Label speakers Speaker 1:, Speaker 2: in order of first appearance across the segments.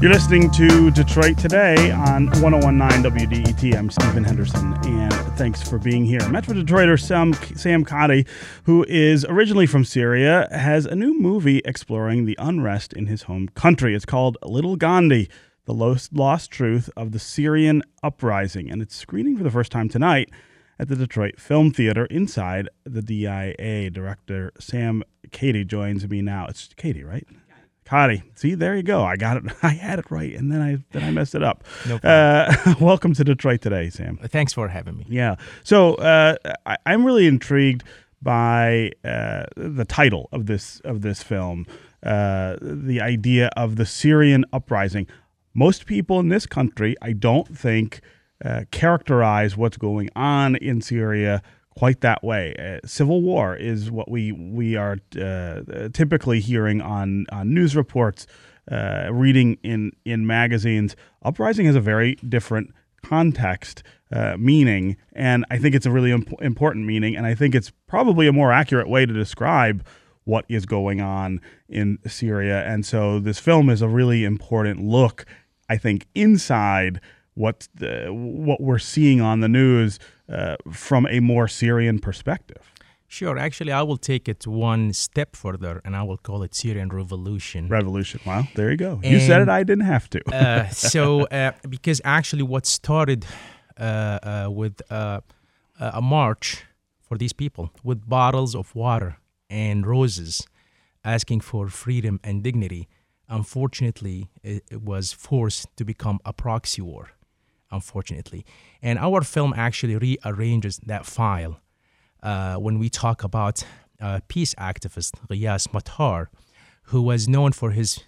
Speaker 1: You're listening to Detroit Today on 1019 WDET. I'm Stephen Henderson, and thanks for being here. Metro Detroiter Sam, Sam Kadi, who is originally from Syria, has a new movie exploring the unrest in his home country. It's called Little Gandhi The Lost, Lost Truth of the Syrian Uprising, and it's screening for the first time tonight at the Detroit Film Theater inside the DIA. Director Sam Cady joins me now. It's Cady, right? Kadi. See, there you go. I got it. I had it right, and then I then I messed it up.
Speaker 2: No
Speaker 1: uh, welcome to Detroit today, Sam.
Speaker 2: Thanks for having me.
Speaker 1: Yeah. So uh, I, I'm really intrigued by uh, the title of this of this film, uh, the idea of the Syrian uprising. Most people in this country, I don't think, uh, characterize what's going on in Syria quite that way. Uh, civil war is what we we are uh, typically hearing on, on news reports, uh, reading in in magazines. Uprising has a very different context, uh, meaning, and I think it's a really imp- important meaning, and I think it's probably a more accurate way to describe what is going on in Syria. And so this film is a really important look, I think, inside what the, what we're seeing on the news uh, from a more Syrian perspective.
Speaker 2: Sure. Actually, I will take it one step further, and I will call it Syrian Revolution.
Speaker 1: Revolution. Wow. there you go. And, you said it. I didn't have to.
Speaker 2: uh, so, uh, because actually, what started uh, uh, with uh, a march for these people with bottles of water and roses, asking for freedom and dignity, unfortunately, it, it was forced to become a proxy war unfortunately. And our film actually rearranges that file uh, when we talk about uh, peace activist Ghiyas Matar, who was known for his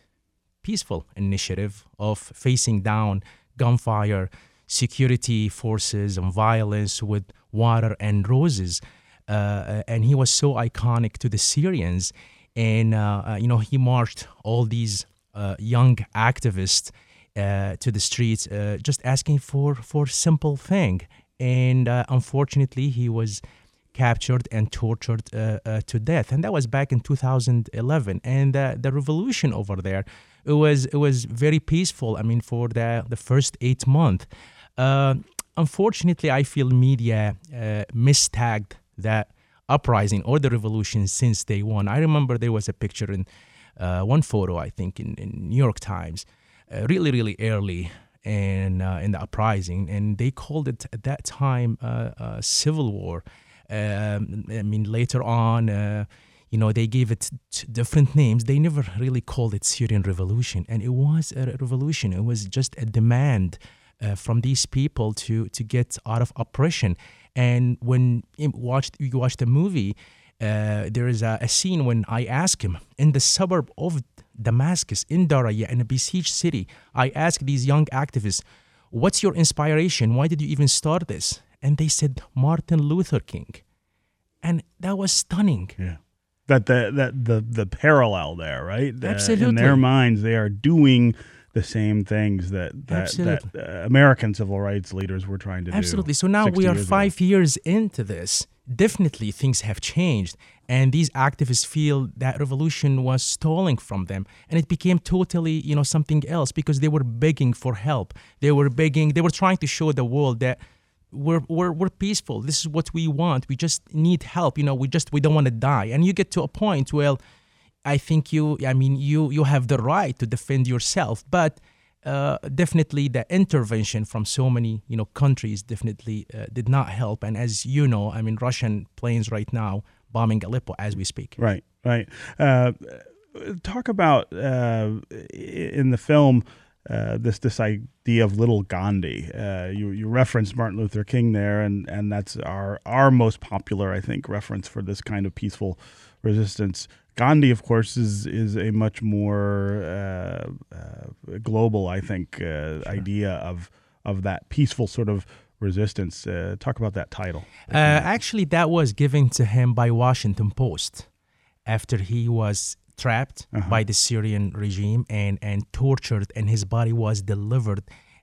Speaker 2: peaceful initiative of facing down gunfire, security forces, and violence with water and roses. Uh, and he was so iconic to the Syrians. And, uh, uh, you know, he marched all these uh, young activists uh, to the streets, uh, just asking for for simple thing. And uh, unfortunately, he was captured and tortured uh, uh, to death. And that was back in 2011. And the revolution over there, it was it was very peaceful. I mean, for the the first eight months. unfortunately, I feel media mistagged that uprising or the revolution since day one. I remember there was a picture in one photo, I think, in, in New York Times uh, really, really early in uh, in the uprising, and they called it at that time uh, civil war. Um, I mean, later on, you know, they gave it different names. They never really called it Syrian revolution, and it was a revolution. It was just a demand uh, from these people to to get out of oppression. And when you watched you watch the movie, uh, there is a, a, scene when I ask him in the suburb of Damascus, in Daraya, in a besieged city. I asked these young activists, What's your inspiration? Why did you even start this? And they said, Martin Luther King. And that was stunning.
Speaker 1: Yeah. That the that the the parallel there, right?
Speaker 2: Absolutely.
Speaker 1: in their minds, they are doing the same things that that, that uh, American civil rights leaders were trying to
Speaker 2: Absolutely. do. Absolutely. So now we are five
Speaker 1: ago.
Speaker 2: years into this. Definitely things have changed, and these activists feel that revolution was stalling from them, and it became totally, you know, something else because they were begging for help. They were begging. They were trying to show the world that we're, we're, we're peaceful. This is what we want. We just need help. You know, we just we don't want to die. And you get to a point where I think you, I mean, you you have the right to defend yourself, but uh, definitely the intervention from so many you know countries definitely uh, did not help. And as you know, I mean, Russian planes right now bombing Aleppo as we speak.
Speaker 1: Right, right. Uh, talk about uh, in the film. Uh, this this idea of little Gandhi. Uh, you you referenced Martin Luther King there, and, and that's our our most popular, I think, reference for this kind of peaceful resistance. Gandhi, of course, is is a much more uh, uh, global, I think, uh, sure. idea of of that peaceful sort of resistance. Uh, talk about that title.
Speaker 2: Uh, actually, that was given to him by Washington Post after he was trapped uh-huh. by the Syrian regime and and tortured, and his body was delivered.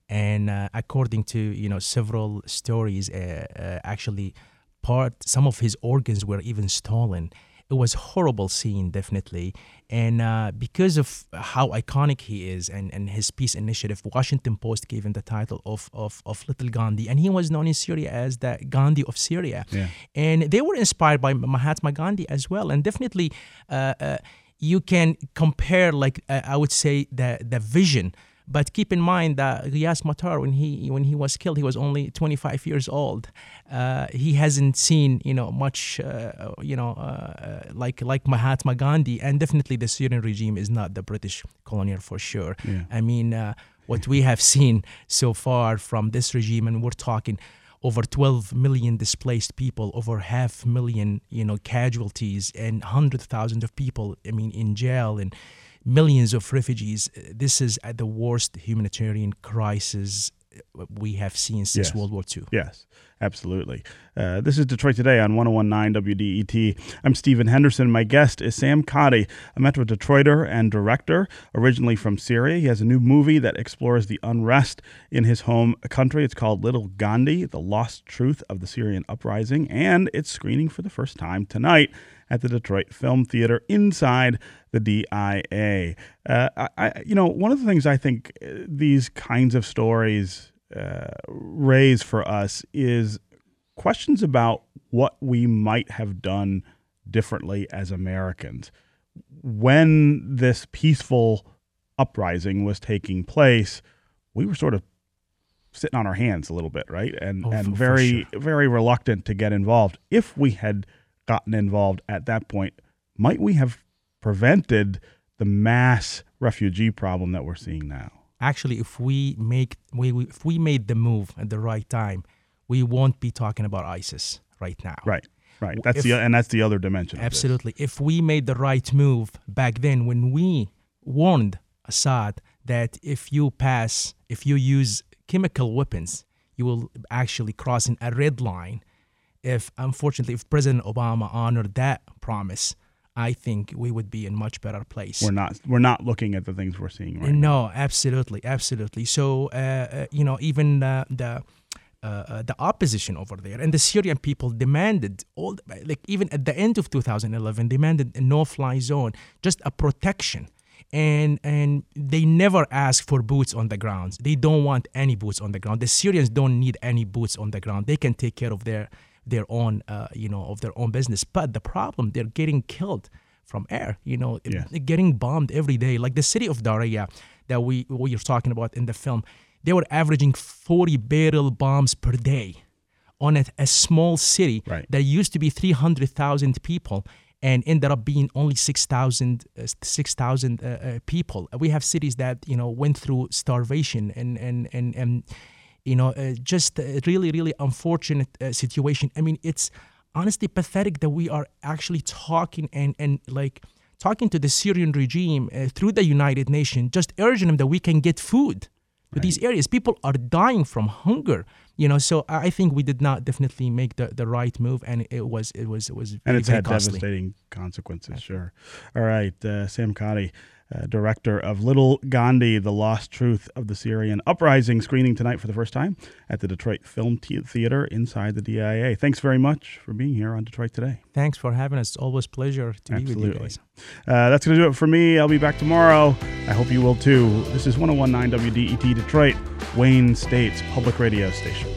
Speaker 2: And uh, according to you know several stories, actually, part some of his organs were even stolen it was horrible scene definitely. And uh, because of how iconic he is and, and his peace initiative washington post gave him the title of, of, of little gandhi. And he was known in syria as the gandhi of syria.
Speaker 1: Yeah.
Speaker 2: and they were inspired by mahatma gandhi as well. And definitely uh, uh, you can compare like uh, i would say the, the vision but keep in mind that Ghiyas Matar, when he when he was killed, he was only 25 years old. Uh, he hasn't seen you know much uh, you know uh, like like Mahatma Gandhi, and definitely the Syrian regime is not the British colonial for sure.
Speaker 1: Yeah.
Speaker 2: I mean, uh, what we have seen so far from this regime, and we're talking over 12 million displaced people, over half million you know casualties, and hundred thousands of people. I mean, in jail and millions of refugees. This is at the worst humanitarian crisis we have seen since
Speaker 1: Yes.
Speaker 2: World War II.
Speaker 1: Yes, absolutely. Uh, this is Detroit Today on 1019 WDET. I'm Stephen Henderson. My guest is Sam Kadi, a Metro Detroiter and director, originally from Syria. He has a new movie that explores the unrest in his home country. It's called Little Gandhi The Lost Truth of the Syrian Uprising, and it's screening for the first time tonight at the Detroit Film Theater inside the DIA. Uh, I, I, you know, one of the things I think uh, these kinds of stories uh, raise for us is questions about what we might have done differently as Americans when this peaceful uprising was taking place. We were sort of sitting on our hands a little bit, right? And
Speaker 2: Oh,
Speaker 1: and very very reluctant to get involved. If we had gotten involved at that point, might we have prevented the mass refugee problem that we're seeing now?
Speaker 2: Actually, if we make we, we if we made the move at the right time, we won't be talking about ISIS right now.
Speaker 1: Right, right. That's
Speaker 2: If-
Speaker 1: the and that's the other dimension.
Speaker 2: Absolutely. If we made the right move back then, when we warned Assad that if you pass, if you use chemical weapons, you will actually crossing a red line. If unfortunately, if President Obama honored that promise, I think we would be in much better place.
Speaker 1: We're not we're not looking at the things we're seeing right now.
Speaker 2: No, absolutely, absolutely. So uh, uh, you know, even uh, the uh, uh, the opposition over there and the Syrian people demanded all, like even at the end of 2011, demanded a no-fly zone, just a protection. And and they never ask for boots on the ground. They don't want any boots on the ground. The Syrians don't need any boots on the ground. They can take care of their their own uh, you know of their own business. But the problem, they're getting killed from air. You know,
Speaker 1: Yeah.
Speaker 2: getting bombed every day. Like the city of Daraya that we we are talking about in the film, they were averaging 40 barrel bombs per day on a, a small city
Speaker 1: Right.
Speaker 2: that used to be 300,000 people and ended up being only 6,000 uh, 6,000 uh, uh, people. We have cities that, you know, went through starvation and and and, and you know, uh, just a really really unfortunate uh, situation. I mean, it's honestly pathetic that we are actually talking and and like talking to the Syrian regime uh, through the United Nations, just urging them that we can get food to these areas. People are dying from hunger. You know, so I think we did not definitely make the, the right move, and it was it was it was very,
Speaker 1: and it's
Speaker 2: very
Speaker 1: had
Speaker 2: costly.
Speaker 1: devastating consequences. Sure. All right, uh, Sam Kadi, uh, director of Little Gandhi: The Lost Truth of the Syrian Uprising, screening tonight for the first time at the Detroit Film T- Theater inside the DIA. Thanks very much for being here on Detroit Today.
Speaker 2: Thanks for having us. It's always a pleasure to be with you
Speaker 1: Absolutely.
Speaker 2: guys.
Speaker 1: Uh, that's going to do it for me. I'll be back tomorrow. I hope you will too. This is 1019 WDET Detroit, Wayne State's public radio station.